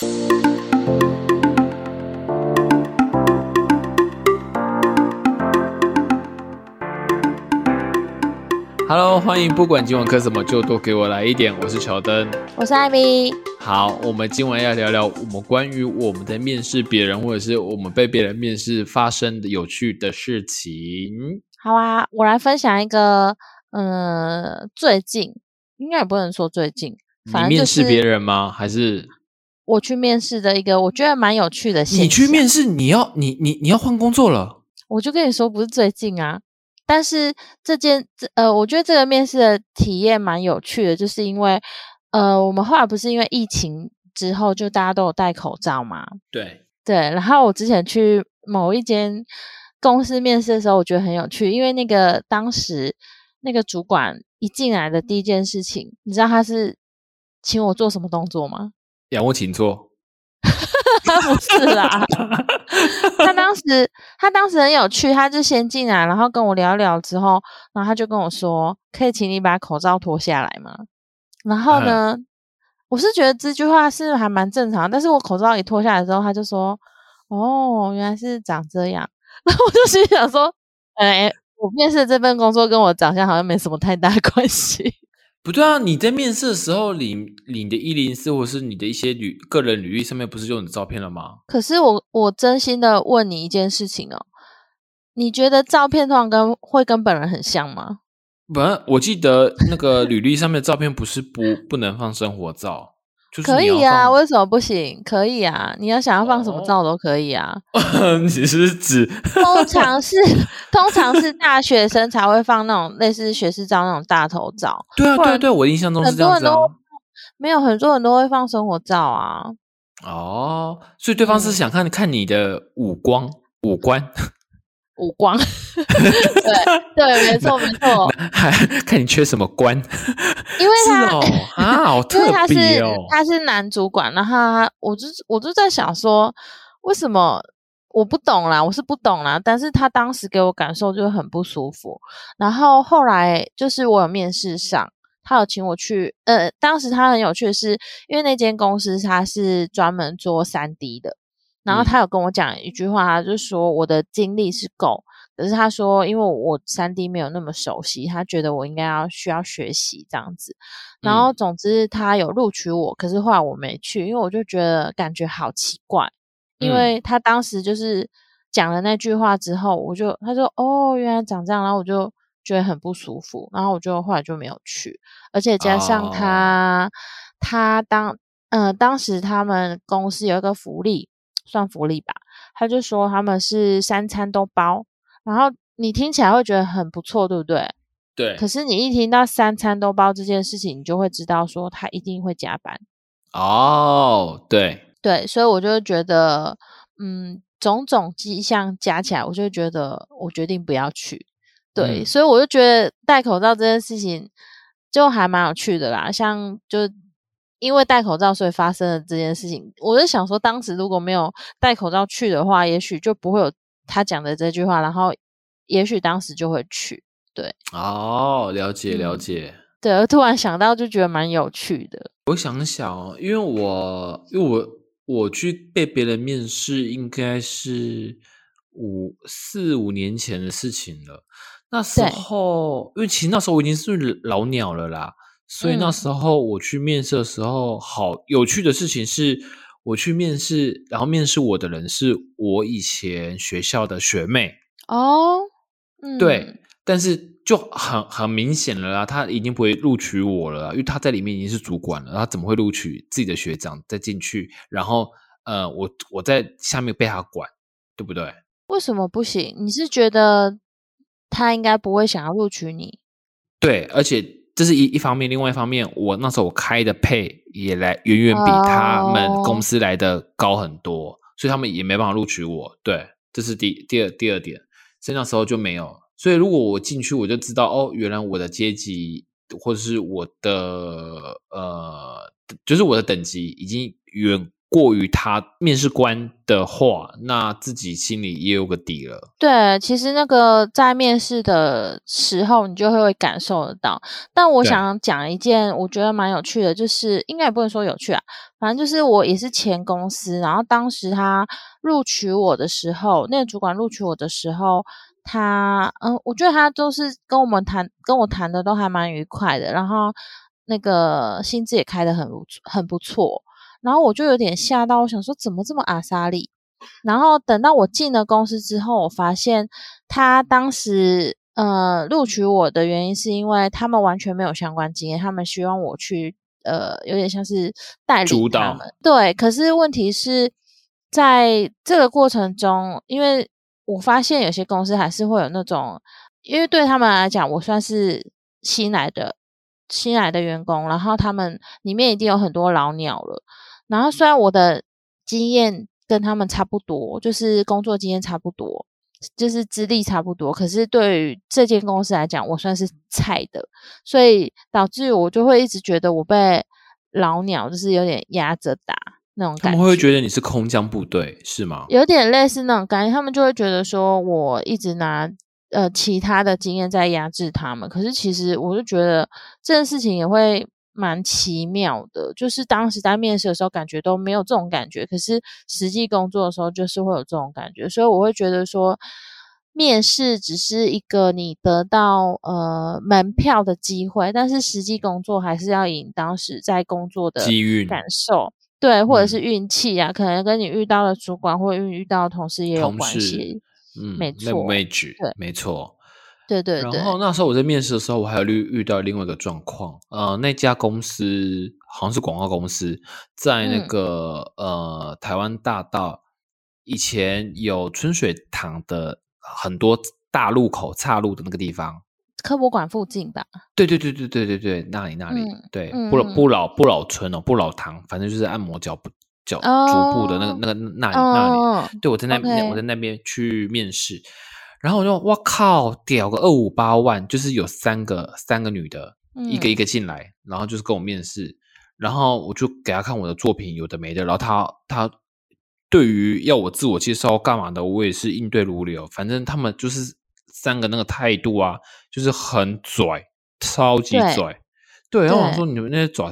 Hello，欢迎不管今晚磕什么就多给我来一点，我是乔登。我是艾米。好，我们今晚要聊聊我们关于我们在面试别人，或者是我们被别人面试发生的有趣的事情。好啊，我来分享一个，嗯，最近应该也不能说最近，反正就是你面试别人吗？还是我去面试的一个，我觉得蛮有趣的现象。你去面试？你要你你你要换工作了？我就跟你说不是最近啊，但是这件这呃，我觉得这个面试的体验蛮有趣的，就是因为呃，我们后来不是因为疫情之后，就大家都有戴口罩嘛，对，对。然后我之前去某一间公司面试的时候，我觉得很有趣，因为那个当时那个主管一进来的第一件事情，你知道他是请我做什么动作吗？仰卧起坐。不是啦，他当时他当时很有趣，他就先进来，然后跟我聊聊之后，然后他就跟我说：“可以请你把口罩脱下来吗？”然后呢，我是觉得这句话是还蛮正常，但是我口罩一脱下来之后，他就说：“哦，原来是长这样。”然后我就心想说：“哎，我面试这份工作跟我长相好像没什么太大关系。”不对啊！你在面试的时候，领领的一零四或者是你的一些履个人履历上面，不是有你的照片了吗？可是我我真心的问你一件事情哦，你觉得照片通常跟会跟本人很像吗？不，我记得那个履历上面的照片不是不不能放生活照。可以啊，为什么不行？可以啊，你要想要放什么照都可以啊。你是指通常是 通常是大学生才会放那种类似学士照那种大头照。对啊，对对，我印象中是这样子啊。没有很多人都会放生活照啊。哦，所以对方是想看看你的五光五官。五光，对对，没错没错，看你缺什么官，因为他啊，好 特别哦，他是男主管，然后他，我就我就在想说，为什么我不懂啦，我是不懂啦，但是他当时给我感受就很不舒服，然后后来就是我有面试上，他有请我去，呃，当时他很有趣的是，因为那间公司他是专门做三 D 的。然后他有跟我讲一句话，他就说我的精力是够，可是他说因为我三 D 没有那么熟悉，他觉得我应该要需要学习这样子。然后总之他有录取我，可是后来我没去，因为我就觉得感觉好奇怪，因为他当时就是讲了那句话之后，我就他说哦原来长这样，然后我就觉得很不舒服，然后我就后来就没有去，而且加上他他当嗯当时他们公司有一个福利。算福利吧，他就说他们是三餐都包，然后你听起来会觉得很不错，对不对？对。可是你一听到三餐都包这件事情，你就会知道说他一定会加班。哦，对对，所以我就觉得，嗯，种种迹象加起来，我就觉得我决定不要去。对，所以我就觉得戴口罩这件事情就还蛮有趣的啦，像就。因为戴口罩，所以发生了这件事情。我就想说，当时如果没有戴口罩去的话，也许就不会有他讲的这句话，然后也许当时就会去。对，哦，了解了解。对，突然想到，就觉得蛮有趣的。我想想，因为我因为我我去被别人面试，应该是五四五年前的事情了。那时候，因为其实那时候我已经是老鸟了啦。所以那时候我去面试的时候，好有趣的事情是，我去面试，然后面试我的人是我以前学校的学妹哦，对，但是就很很明显了啦，他已经不会录取我了，因为他在里面已经是主管了，他怎么会录取自己的学长再进去？然后呃，我我在下面被他管，对不对？为什么不行？你是觉得他应该不会想要录取你？对，而且。这是一一方面，另外一方面，我那时候我开的配也来远远比他们公司来的高很多，所以他们也没办法录取我。对，这是第第二第二点，所以那时候就没有。所以如果我进去，我就知道哦，原来我的阶级或者是我的呃，就是我的等级已经远过于他面试官的话，那自己心里也有个底了。对，其实那个在面试的时候，你就会会感受得到。但我想讲一件我觉得蛮有趣的，就是应该也不能说有趣啊，反正就是我也是前公司，然后当时他录取我的时候，那个主管录取我的时候，他嗯，我觉得他都是跟我们谈，跟我谈的都还蛮愉快的，然后那个薪资也开的很不很不错。然后我就有点吓到，我想说怎么这么阿莎利？然后等到我进了公司之后，我发现他当时呃录取我的原因是因为他们完全没有相关经验，他们希望我去呃有点像是带领他们。对，可是问题是在这个过程中，因为我发现有些公司还是会有那种，因为对他们来讲，我算是新来的新来的员工，然后他们里面一定有很多老鸟了。然后虽然我的经验跟他们差不多，就是工作经验差不多，就是资历差不多，可是对于这间公司来讲，我算是菜的，所以导致我就会一直觉得我被老鸟就是有点压着打那种感觉。他们会觉得你是空降部队是吗？有点类似那种感觉，他们就会觉得说我一直拿呃其他的经验在压制他们，可是其实我就觉得这件事情也会。蛮奇妙的，就是当时在面试的时候，感觉都没有这种感觉，可是实际工作的时候，就是会有这种感觉，所以我会觉得说，面试只是一个你得到呃门票的机会，但是实际工作还是要以当时在工作的机遇感受，对，或者是运气啊，可能跟你遇到的主管或者遇到的同事也有关系，嗯，没错，对，没错。对对对，然后那时候我在面试的时候，我还有遇遇到另外一个状况，呃，那家公司好像是广告公司，在那个呃台湾大道以前有春水堂的很多大路口岔路的那个地方，科博馆附近吧？对对对对对对对，那里那里，对不老不老不老村哦，不老堂，反正就是按摩脚步脚足部的那个那个那里那里，对我在那我在那边去面试。然后我就哇靠，屌个二五八万，就是有三个三个女的，一个一个进来，然后就是跟我面试，然后我就给她看我的作品，有的没的，然后她她对于要我自我介绍干嘛的，我也是应对如流，反正他们就是三个那个态度啊，就是很拽，超级拽，对，然后我说你们那些拽，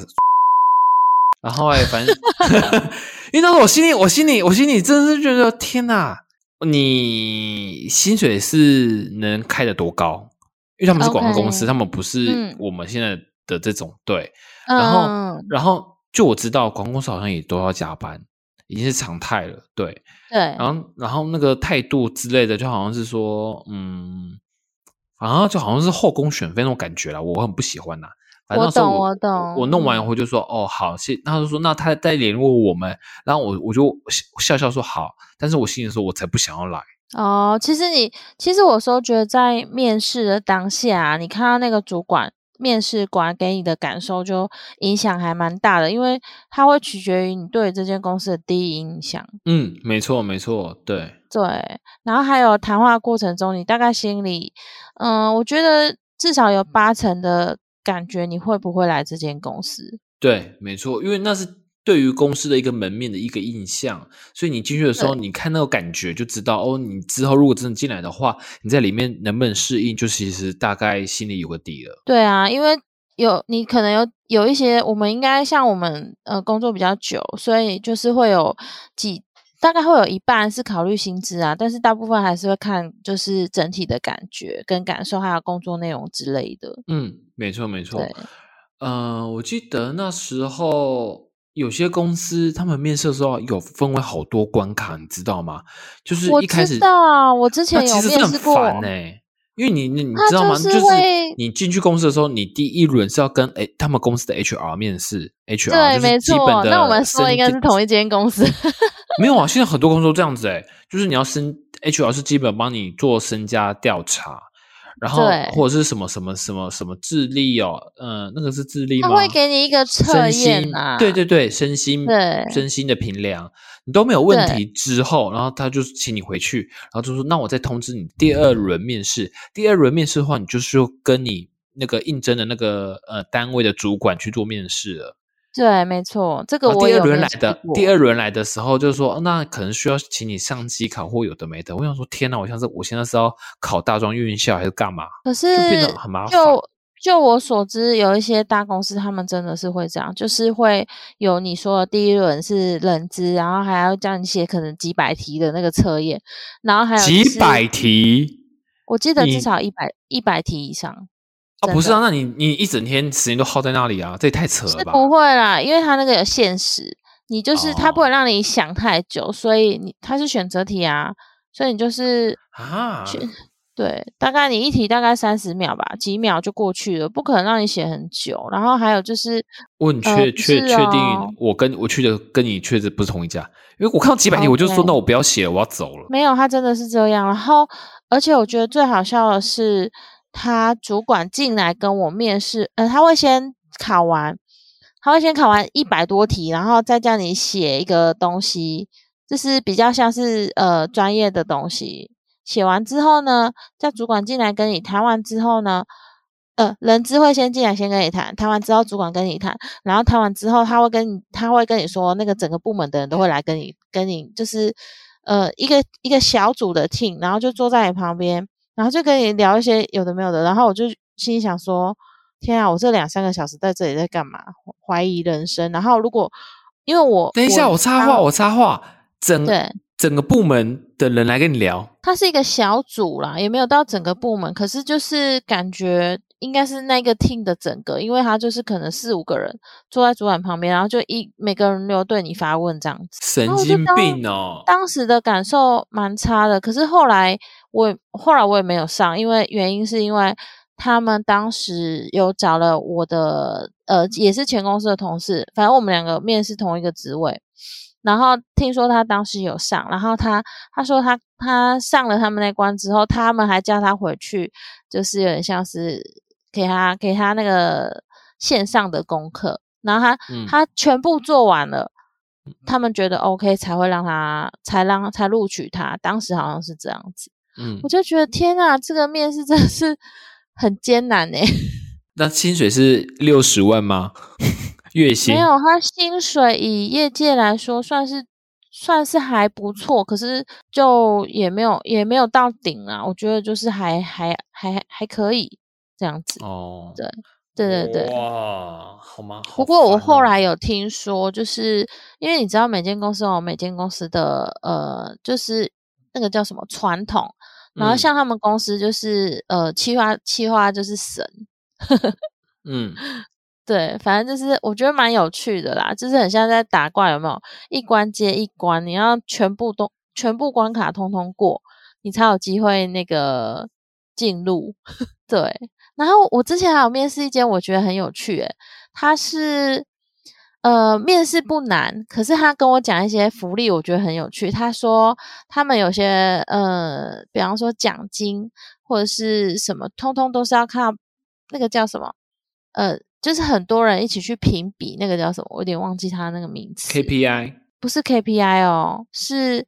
然后哎，反正 因为当时我心里我心里我心里真的是觉得天哪。你薪水是能开的多高？因为他们是广告公司，他们不是我们现在的这种对。然后，然后就我知道，广告公司好像也都要加班，已经是常态了。对对。然后，然后那个态度之类的，就好像是说，嗯，好像就好像是后宫选妃那种感觉了，我很不喜欢呐。我懂，我懂。我弄完以后就说：“哦，好，谢。”他就说：“那他再联络我们。”然后我我就笑笑说：“好。”但是我心里说：“我才不想要来。”哦，其实你其实我说觉得在面试的当下，啊你看到那个主管、面试官给你的感受就影响还蛮大的，因为它会取决于你对这间公司的第一印象。嗯，没错，没错，对对。然后还有谈话过程中，你大概心里，嗯，我觉得至少有八成的。感觉你会不会来这间公司？对，没错，因为那是对于公司的一个门面的一个印象，所以你进去的时候，你看那个感觉就知道哦。你之后如果真的进来的话，你在里面能不能适应，就其实大概心里有个底了。对啊，因为有你可能有有一些，我们应该像我们呃工作比较久，所以就是会有几。大概会有一半是考虑薪资啊，但是大部分还是会看就是整体的感觉跟感受，还有工作内容之类的。嗯，没错没错。呃，我记得那时候有些公司他们面试的时候有分为好多关卡，你知道吗？就是一开始，知道我之前有面试过。因为你你你知道吗？就是你进去公司的时候，你第一轮是要跟诶他们公司的 HR 面试，HR 对，没错。那我们说应该是同一间公司。没有啊，现在很多公司都这样子 诶就是你要升 HR 是基本帮你做身家调查。然后或者是什么什么什么什么智力哦，嗯，那个是智力吗？他会给你一个测验啊，对对对，身心对身心的评量，你都没有问题之后，然后他就请你回去，然后就说那我再通知你第二轮面试。第二轮面试的话，你就是跟你那个应征的那个呃单位的主管去做面试了。对，没错，这个我第二轮来的第二轮来的时候，就是说那可能需要请你上机考或有的没的。我想说，天哪！我像是我现在是要考大专院校还是干嘛？可是变得很麻烦就就我所知，有一些大公司他们真的是会这样，就是会有你说的第一轮是认知，然后还要叫你写可能几百题的那个测验，然后还有就是几百题我记得至少一百一百题以上。哦，不是啊？那你你一整天时间都耗在那里啊？这也太扯了吧！是不会啦，因为它那个有限时，你就是它不哦能让你想太久，所以你它是选择题啊，所以你就是啊，选对，大概你一题大概三十秒吧，几秒就过去了，不可能让你写很久。然后还有就是，我很确呃确确定哦，我跟我去的跟你确实不是同一家，因为我看到几百题，我就说那我不要写了，我要走了。没有，他真的是这样。然后，而且我觉得最好笑的是，他主管进来跟我面试，呃，他会先考完，他会先考完一百多题，然后再叫你写一个东西，就是比较像是呃专业的东西。写完之后呢，叫主管进来跟你谈完之后呢，呃，人资会先进来先跟你谈，谈完之后主管跟你谈，然后谈完之后他会跟你他会跟你说，那个整个部门的人都会来跟你跟你就是呃一个一个小组的 team，然后就坐在你旁边，然后就跟你聊一些有的没有的，然后我就心里想说，天啊，我这两三个小时在这里在干嘛？怀疑人生。然后如果因为我等一下，我插话，我插话，整对。整个部门的人来跟你聊，它是一个小组啦，也没有到整个部门，可是就是感觉应该是那个 team 的整个，因为他就是可能四五个人坐在主管旁边，然后就一每个人都对你发问这样子。神经病哦！当时的感受蛮差的，可是后来我也后来我也没有上，因为原因是因为他们当时有找了我的呃也是前公司的同事，反正我们两个面试同一个职位。然后听说他当时有上，然后他他说他他上了他们那关之后，他们还叫他回去，就是有点像是给他给他那个线上的功课，然后他、嗯。他全部做完了，他们觉得 OK 才会让他才让才录取他，当时好像是这样子，嗯我，就觉得天啊，这个面试真的是很艰难欸诶、那薪水是六十万吗？月薪没有，他薪水以业界来说算是算是还不错，可是就也没有也没有到顶啊。我觉得就是还还还还可以这样子。哦，对对对对。哇，好吗？好不过我后来有听说，就是因为你知道每间公司有每间公司的呃，就是那个叫什么传统，然后嗯像他们公司就是呃，企划企划就是神，嗯，对，反正就是我觉得蛮有趣的啦，就是很像在打怪，有没有？一关接一关，你要全部都全部关卡通通过，你才有机会那个进入。对，然后我之前还有面试一间，我觉得很有趣，诶，它是呃面试不难，可是他跟我讲一些福利，我觉得很有趣。他说他们有些呃，比方说奖金或者是什么，通通都是要靠那个叫什么呃，就是很多人一起去评比，那个叫什么？我有点忘记他那个名字。KPI 不是 KPI 哦，是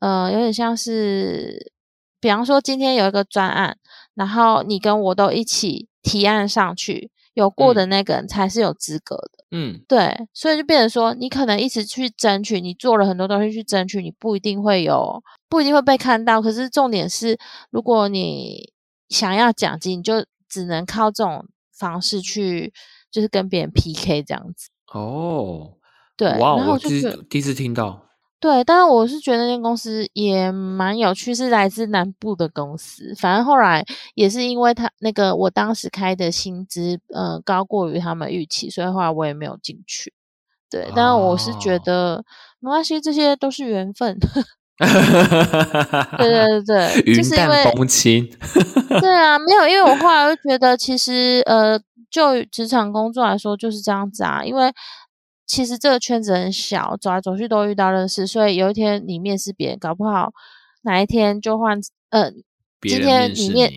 呃，有点像是，比方说今天有一个专案，然后你跟我都一起提案上去，有过的那个人才是有资格的。嗯对，所以就变成说，你可能一直去争取，你做了很多东西去争取，你不一定会有，不一定会被看到。可是重点是，如果你想要奖金，你就只能靠这种方式去，就是跟别人 PK 这样子。哦，对，哇，然后我第就觉得第一次听到，对，但是我是觉得那间公司也蛮有趣，是来自南部的公司。反正后来也是因为他那个我当时开的薪资，呃，高过于他们预期，所以后来我也没有进去。对，但是我是觉哦得没关系，这些都是缘分。对对对对，就云是因为淡风轻，对啊，没有，因为我后来就觉得，其实呃，就职场工作来说就是这样子啊。因为其实这个圈子很小，走来走去都遇到认识，所以有一天你面试别人，搞不好哪一天就换呃，今天你面，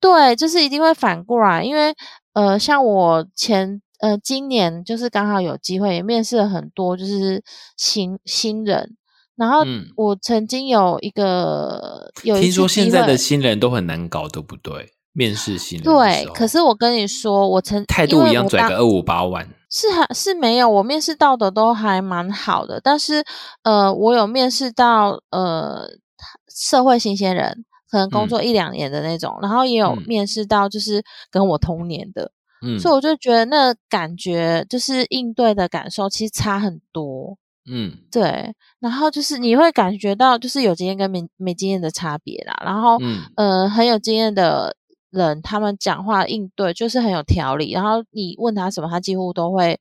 对，就是一定会反过来，因为呃，像我前呃今年就是刚好有机会也面试了很多就是新新人，然后嗯我曾经有一个有一听说现在的新人都很难搞，对不对？面试型的对，可是我跟你说，我曾态度一样，拽个二五八万，是还是没有？我面试到的都还蛮好的，但是呃，我有面试到呃社会新鲜人，可能工作一两年的那种，然后也有面试到就是跟我同年的，嗯，所以我就觉得那感觉就是应对的感受其实差很多。嗯，对，然后就是你会感觉到就是有经验跟没没经验的差别啦。然后，嗯，呃，很有经验的人，他们讲话应对就是很有条理。然后你问他什么，他几乎都会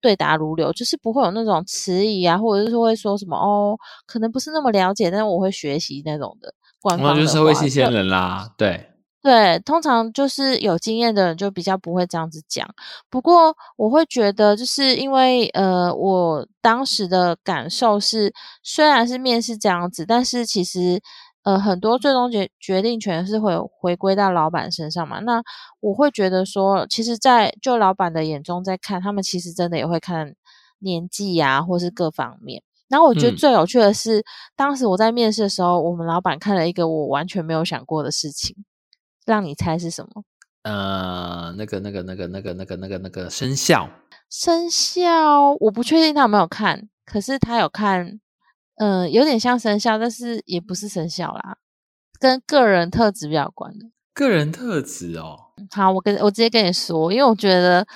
对答如流，就是不会有那种迟疑啊，或者是会说什么哦，可能不是那么了解，但是我会学习那种的。官方就是会新鲜人啦，对。对，通常就是有经验的人就比较不会这样子讲。不过我会觉得，就是因为呃，我当时的感受是，虽然是面试这样子，但是其实呃，很多最终决决定权是会回归到老板身上嘛。那我会觉得说，其实，在就老板的眼中在看，他们其实真的也会看年纪呀，或是各方面。然后我觉得最有趣的是，当时我在面试的时候，我们老板看了一个我完全没有想过的事情。让你猜是什么？呃，那个、那个、那个、那个、那个、那个、那个生肖。生肖，我不确定他有没有看，可是他有看，嗯，有点像生肖，但是也不是生肖啦，跟个人特质比较关的。个人特质哦。好，我跟我直接跟你说，因为我觉得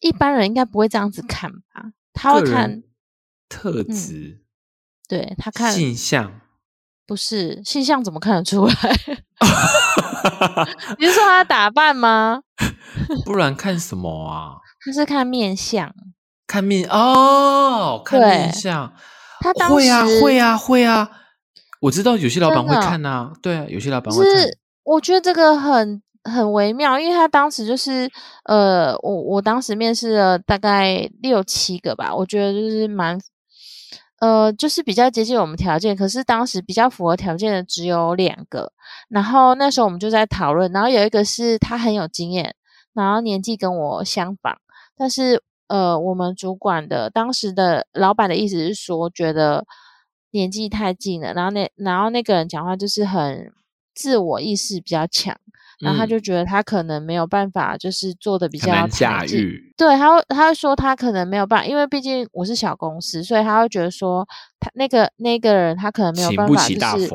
一般人应该不会这样子看吧？他会看特质，对他看性向。不是性向怎么看得出来？你是说他打扮吗？不然看什么啊？他是看面相，看面哦，看面相。他会啊，会啊，会啊。我知道有些老板会看啊，对啊，有些老板会看。我觉得这个很很微妙，因为他当时就是呃，我我当时面试了大概六七个吧，我觉得就是蛮。呃，就是比较接近我们条件，可是当时比较符合条件的只有两个。然后那时候我们就在讨论，然后有一个是他很有经验，然后年纪跟我相仿，但是呃，我们主管的当时的老板的意思是说，觉得年纪太近了，然后那然后那个人讲话就是很自我意识比较强。然后他就觉得他可能没有办法，就是做的比较驾驭。对，他会他会说他可能没有办法，因为毕竟我是小公司，所以他会觉得说他那个那个人他可能没有办法，就是。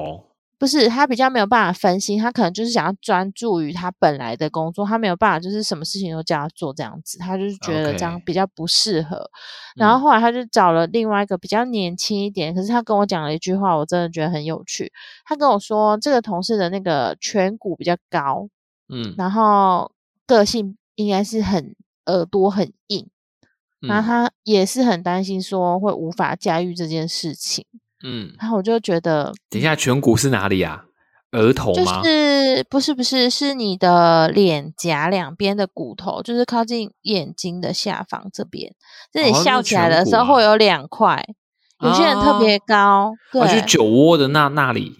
不是他比较没有办法分心，他可能就是想要专注于他本来的工作，他没有办法就是什么事情都叫他做这样子，他就是觉得这样比较不适合。然后后来他就找了另外一个比较年轻一点，可是他跟我讲了一句话，我真的觉得很有趣。他跟我说，这个同事的那个颧骨比较高，嗯，然后个性应该是很耳朵很硬，然后他也是很担心说会无法驾驭这件事情。嗯，然后我就觉得，等一下，颧骨是哪里啊？额头吗？就是不是不是是你的脸颊两边的骨头，就是靠近眼睛的下方这边。这你笑起来的时候会有两块，有些人特别高，对，就酒窝的那那里。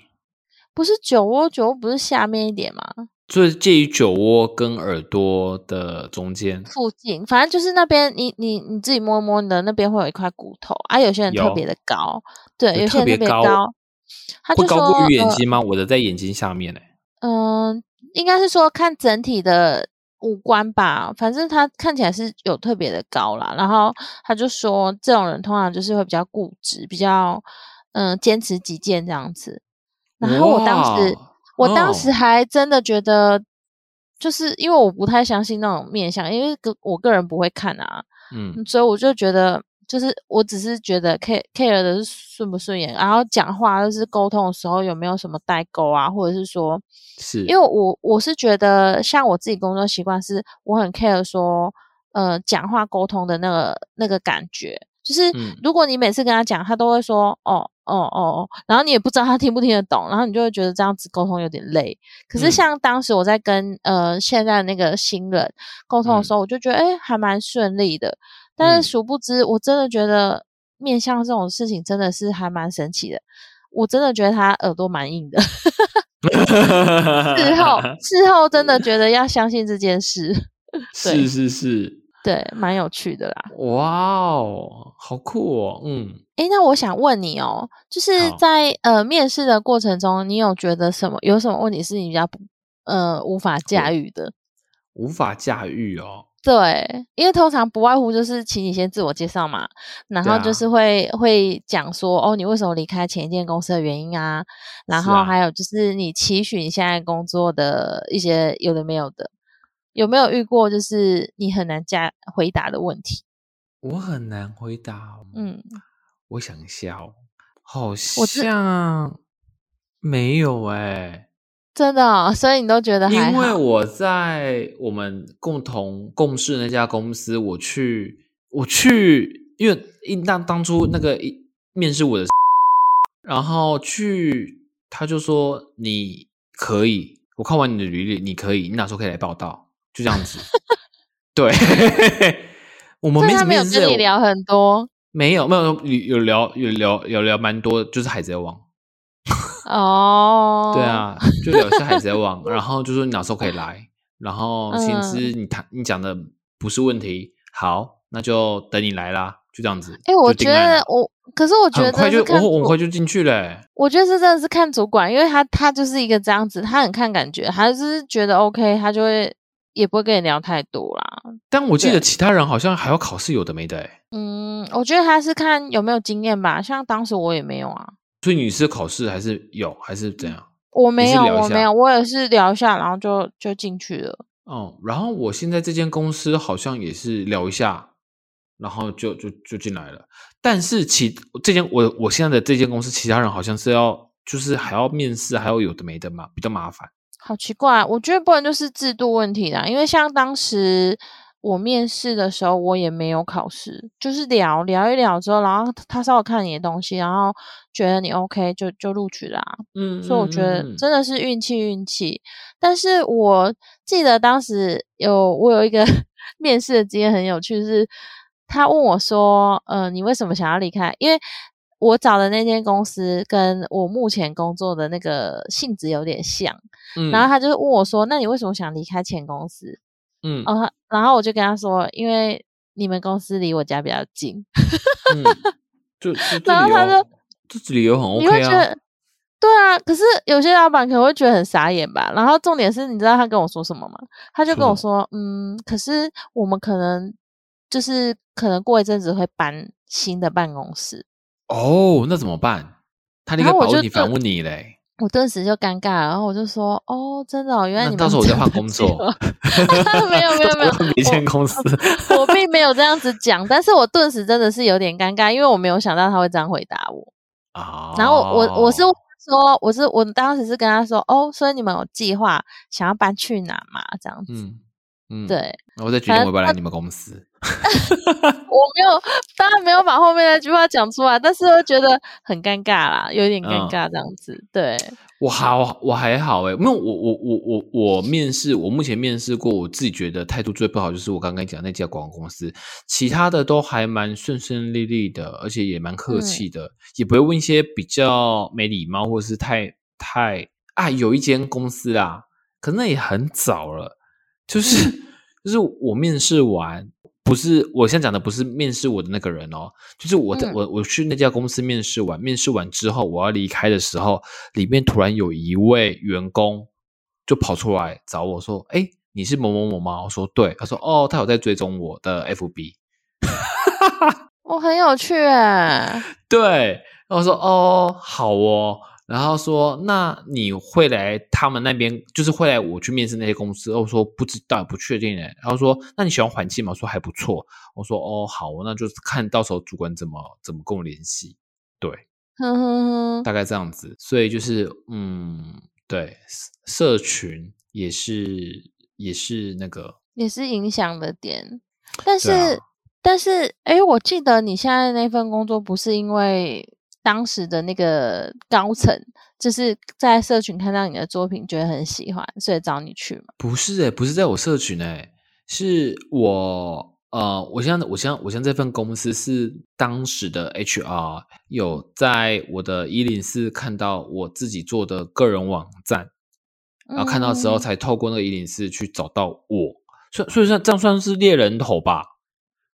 不是酒窝，酒窝不是下面一点吗？就是介于酒窝跟耳朵的中间附近，反正就是那边，你你你自己摸摸你的那边会有一块骨头啊。有些人特别的高，对，有些人特别高，他就高过于眼睛吗？我的在眼睛下面呢。嗯，应该是说看整体的五官吧，反正他看起来是有特别的高啦。然后他就说，这种人通常就是会比较固执，比较嗯坚持己见这样子。然后我当时。我当时还真的觉得，就是因为我不太相信那种面相，因为个我个人不会看啊，嗯，所以我就觉得，就是我只是觉得 care care 的是顺不顺眼，然后讲话就是沟通的时候有没有什么代沟啊，或者是说，是。因为我我是觉得，像我自己工作习惯是，我很 care 说，呃，讲话沟通的那个那个感觉。就是如果你每次跟他讲，他都会说哦哦哦哦，然后你也不知道他听不听得懂，然后你就会觉得这样子沟通有点累。可是像当时我在跟呃现在那个新人沟通的时候，我就觉得哎还蛮顺利的。但是殊不知，我真的觉得面向这种事情真的是还蛮神奇的。我真的觉得他耳朵蛮硬的，事后 事后真的觉得要相信这件事。是是是。对，蛮有趣的啦。哇哦，好酷哦，嗯。哎，那我想问你哦，就是在呃面试的过程中，你有觉得什么有什么问题是你比较不呃无法驾驭的。无法驾驭哦。对，因为通常不外乎就是请你先自我介绍嘛，然后就是会会讲说哦，你为什么离开前一间公司的原因啊，然后还有就是你期许你现在工作的一些有的没有的，有没有遇过就是你很难加回答的问题？我很难回答，嗯，我想一下哦，好像没有哎。真的，所以你都觉得因为我在我们共同共事那家公司，我去，我去，因为当当初那个面试我的，然后去，他就说你可以，我看完你的履历，你可以，你哪时候可以来报道？就这样子。对，我们没有跟你聊很多，没有，没有，有有聊，有聊，有聊蛮多，就是海贼王。哦，对啊，就聊些海贼王，然后就说你哪时候可以来，然后薪资你谈你讲的不是问题，好，那就等你来啦，就这样子。哎，我觉得我，可是我觉得很快就我很快就进去了。我觉得是真的是看主管，因为他他就是一个这样子，他很看感觉，还是觉得 OK，他就会也不会跟你聊太多啦。但我记得其他人好像还要考试，有的没的。嗯，我觉得他是看有没有经验吧，像当时我也没有啊。所以你是考试还是有还是怎样？我没有，我没有，我也是聊一下，然后就就进去了。哦，然后我现在这间公司好像也是聊一下，然后就就就进来了。但是其这间我我现在的这间公司，其他人好像是要就是还要面试，还要有的没的嘛，比较麻烦。好奇怪，我觉得不然就是制度问题啦，因为像当时。我面试的时候，我也没有考试，就是聊聊一聊之后，然后他稍微看你的东西，然后觉得你 OK，就就录取啦。嗯，所以我觉得真的是运气运气。但是我记得当时有我有一个 面试的经验很有趣，是他问我说：“呃，你为什么想要离开？”因为我找的那间公司跟我目前工作的那个性质有点像，然后他就问我说：“那你为什么想离开前公司？”嗯，哦，然后我就跟他说，因为你们公司离我家比较近，就 然后他就这理由很 OK 啊，对啊，可是有些老板可能会觉得很傻眼吧。然后重点是你知道他跟我说什么吗？他就跟我说，嗯，可是我们可能就是可能过一阵子会搬新的办公室。哦，那怎么办？他那个保你反问你嘞。我顿时就尴尬，然后我就说：“哦，真的，哦原来你们 到时候我再换工作。”没有没有没有，别签公司。我并没有这样子讲，但是我顿时真的是有点尴尬，因为我没有想到他会这样回答我。啊！然后我我是说，我是我当时是跟他说：“哦，所以你们有计划想要搬去哪嘛？”这样子。嗯嗯，对。我再决定要不要来你们公司。我没有，当然没有把后面那句话讲出来，但是我觉得很尴尬啦，有点尴尬这样子。对我好，我还好哎，没有我我我我我面试，我目前面试过，我自己觉得态度最不好就是我刚刚讲那家广告公司，其他的都还蛮顺顺利利的，而且也蛮客气的，也不会问一些比较没礼貌或者是太太啊。有一间公司啊，可能也很早了，就是就是我面试完。不是，我现在讲的不是面试我的那个人哦，就是我在我我去那家公司面试完，面试完之后我要离开的时候，里面突然有一位员工就跑出来找我说：“哎，你是某某某吗？”我说：“对。”他说：“哦，他有在追踪我的 FB。”我很有趣哎，对，我说：“哦，好哦。”然后说，那你会来他们那边，就是会来我去面试那些公司。我说不知道，不确定诶。然后说，那你喜欢环境吗？我说还不错。我说哦，好，那就是看到时候主管怎么怎么跟我联系。对，大概这样子。所以就是，嗯，对，社群也是也是那个，也是影响的点。但是但是，哎，我记得你现在那份工作不是因为。当时的那个高层就是在社群看到你的作品，觉得很喜欢，所以找你去嘛？不是诶，不是在我社群诶，是我呃，我现在我现在我现在这份公司是当时的 HR 有在我的一零四看到我自己做的个人网站，然后看到之后才透过那个一零四去找到我，所所以算这样算是猎人头吧？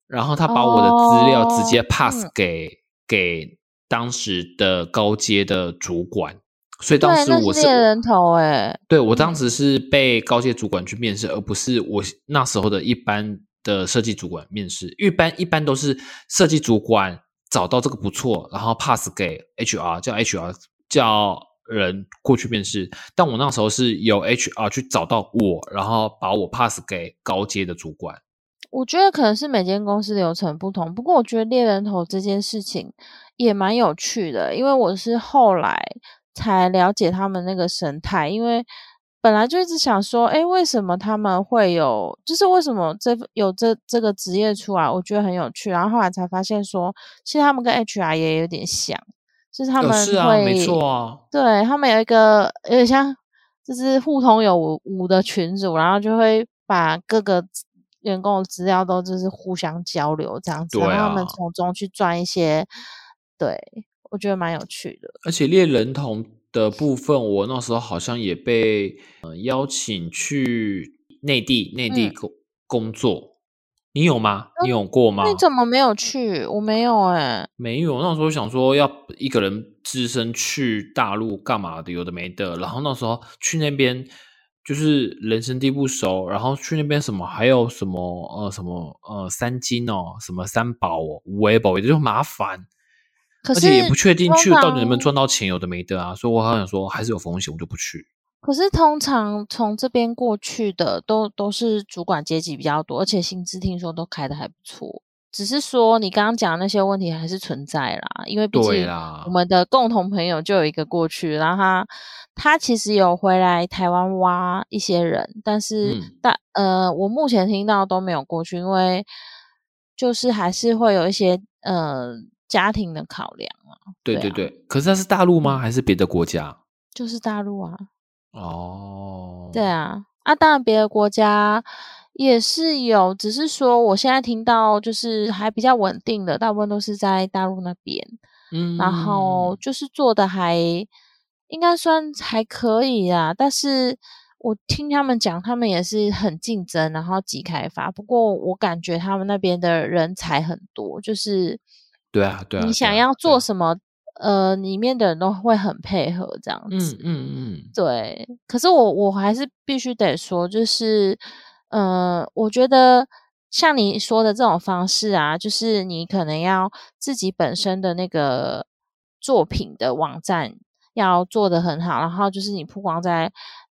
然后他把我的资料直接 pass 给给。当时的高阶的主管所以当时我是猎人头哎，对我当时是被高阶主管去面试，而不是我那时候的一般的设计主管面试。一般一般都是设计主管找到这个不错，然后 pass 给 HR，叫 HR 叫人过去面试。但我那时候是由 HR 去找到我，然后把我 pass 给高阶的主管。我觉得可能是每间公司流程不同，不过我觉得猎人头这件事情也蛮有趣的，因为我是后来。才了解他们那个神态，因为本来就一直想说，哎，为什么他们会有，就是为什么这有这这个职业出来，我觉得很有趣。然后后来才发现说，其实他们跟 HR 也有点像，就是他们会，没错啊，对他们有一个有点像，就是互通有无的群组，然后就会把各个员工的资料都就是互相交流这样子，然后他们从中去赚一些，对。我觉得蛮有趣的，而且猎人头的部分，我那时候好像也被邀请去内地内地工工作，你有吗？你有过吗？你怎么没有去？我没有哎，没有。那时候想说要一个人只身去大陆干嘛的，有的没的。然后那时候去那边就是人生地不熟，然后去那边什么还有什么呃什么呃三金哦，什么三宝哦，五 A 宝就麻烦。而且也不确定去到底能不能赚到钱，有的没的啊，所以我好想说还是有风险，我就不去。可是通常从这边过去的都都是主管阶级比较多，而且薪资听说都开的还不错。只是说你刚刚讲的那些问题还是存在啦，因为毕竟我们的共同朋友就有一个过去，然后他他其实有回来台湾挖一些人，但是但呃我目前听到都没有过去，因为就是还是会有一些呃。家庭的考量啊，对对对，可是那是大陆吗？还是别的国家？就是大陆啊。哦，对啊，啊，当然别的国家也是有，只是说我现在听到就是还比较稳定的，大部分都是在大陆那边，嗯，然后就是做的还应该算还可以啊。但是我听他们讲，他们也是很竞争，然后急开发。不过我感觉他们那边的人才很多，就是。对啊，对啊，你想要做什么，呃，里面的人都会很配合这样子。嗯嗯嗯，对。可是我我还是必须得说，就是，呃，我觉得像你说的这种方式啊，就是你可能要自己本身的那个作品的网站要做的很好，然后就是你曝光在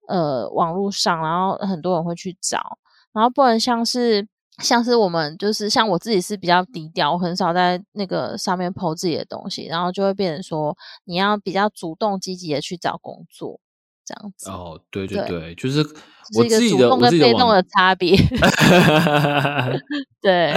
呃网络上，然后很多人会去找，然后不能像是。像是我们就是像我自己是比较低调，我很少在那个上面剖自己的东西，然后就会变成说你要比较主动积极的去找工作，这样子。哦，对对对，就是我自己的跟被动的差别。对，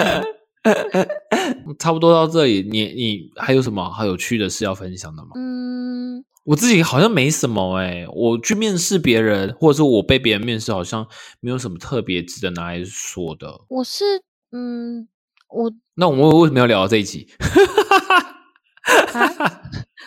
差不多到这里，你你还有什么好有趣的事要分享的吗？嗯。我自己好像没什么哎，我去面试别人，或者说我被别人面试，好像没有什么特别值得拿来说的。我是嗯，我那我们为什么要聊到这一集？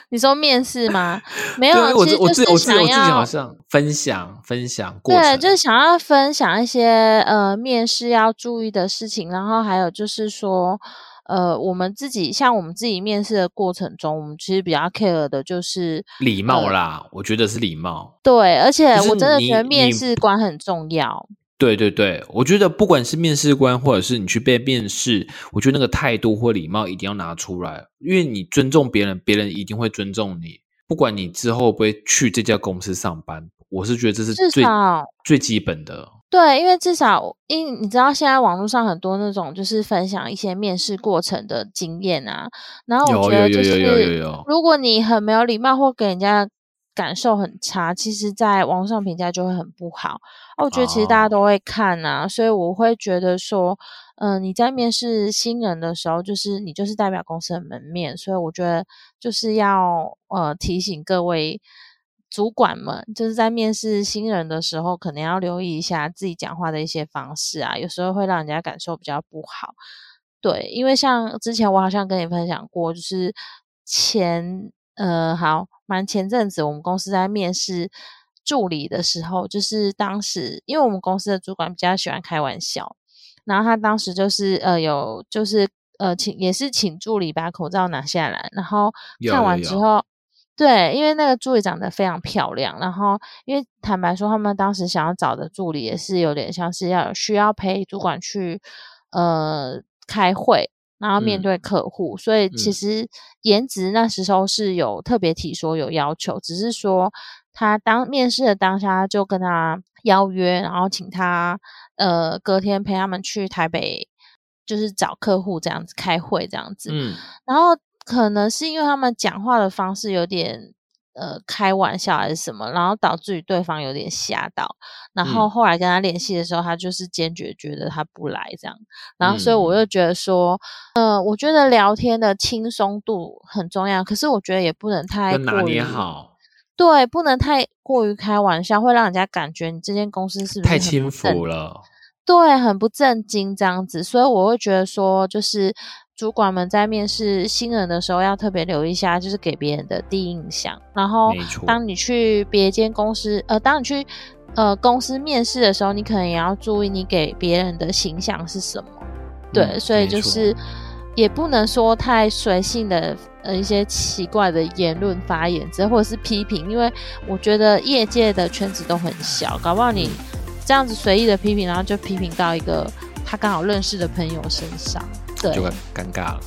你说面试吗？没有，我我自己我自己好像分享分享过对，就是想要分享一些呃面试要注意的事情，然后还有就是说。呃，我们自己像我们自己面试的过程中，我们其实比较 care 的就是礼貌啦。我觉得是礼貌。对，而且我真的觉得面试官很重要。对对对，我觉得不管是面试官，或者是你去被面试，我觉得那个态度或礼貌一定要拿出来，因为你尊重别人，别人一定会尊重你。不管你之后会不会去这家公司上班，我是觉得这是最最基本的。对，因为至少因你知道，现在网络上很多那种就是分享一些面试过程的经验啊。然后我觉得就是，如果你很没有礼貌或给人家感受很差，其实在网络上评价就会很不好。我觉得其实大家都会看啊，所以我会觉得说，嗯，你在面试新人的时候，就是你就是代表公司的门面，所以我觉得就是要呃提醒各位。主管们就是在面试新人的时候，可能要留意一下自己讲话的一些方式啊，有时候会让人家感受比较不好。对，因为像之前我好像跟你分享过，就是前呃好蛮前阵子我们公司在面试助理的时候，就是当时因为我们公司的主管比较喜欢开玩笑，然后他当时就是呃有就是呃请也是请助理把口罩拿下来，然后看完之后。对，因为那个助理长得非常漂亮，然后因为坦白说，他们当时想要找的助理也是有点像是要需要陪主管去呃开会，然后面对客户，所以其实颜值那时候是有特别提说有要求，只是说他当面试的当下就跟他邀约，然后请他呃隔天陪他们去台北，就是找客户这样子开会这样子，嗯，然后。可能是因为他们讲话的方式有点呃开玩笑还是什么，然后导致于对方有点吓到，然后后来跟他联系的时候，他就是坚决觉得他不来这样，然后所以我就觉得说，呃，我觉得聊天的轻松度很重要，可是我觉得也不能太拿捏好，对，不能太过于开玩笑，会让人家感觉你这间公司是不是太轻浮了？对，很不正经这样子，所以我会觉得说，就是。主管们在面试新人的时候，要特别留意一下，就是给别人的第一印象。然后，当你去别间公司，呃，当你去呃公司面试的时候，你可能也要注意你给别人的形象是什么。对，所以就是也不能说太随性的呃一些奇怪的言论发言，之或者是批评，因为我觉得业界的圈子都很小，搞不好你这样子随意的批评，然后就批评到一个他刚好认识的朋友身上。就很尴尬了。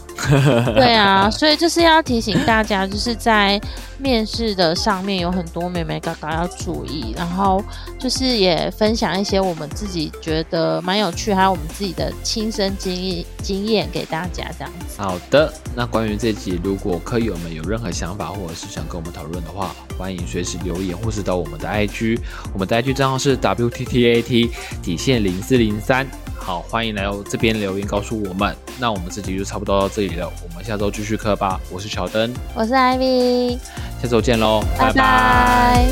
对啊，所以就是要提醒大家，就是在面试的上面有很多妹妹嘎嘎要注意，然后就是也分享一些我们自己觉得蛮有趣，还有我们自己的亲身经历经验给大家这样子。好的，那关于这集，如果客友们有任何想法或者是想跟我们讨论的话，欢迎随时留言或是到我们的 IG，我们的 IG 账号是 WTTAT 底线零四零三。好，欢迎来到这边留言告诉我们。那我们这集就差不多到这里了，我们下周继续课吧。我是乔登，我是 Ivy，下周见喽，拜拜。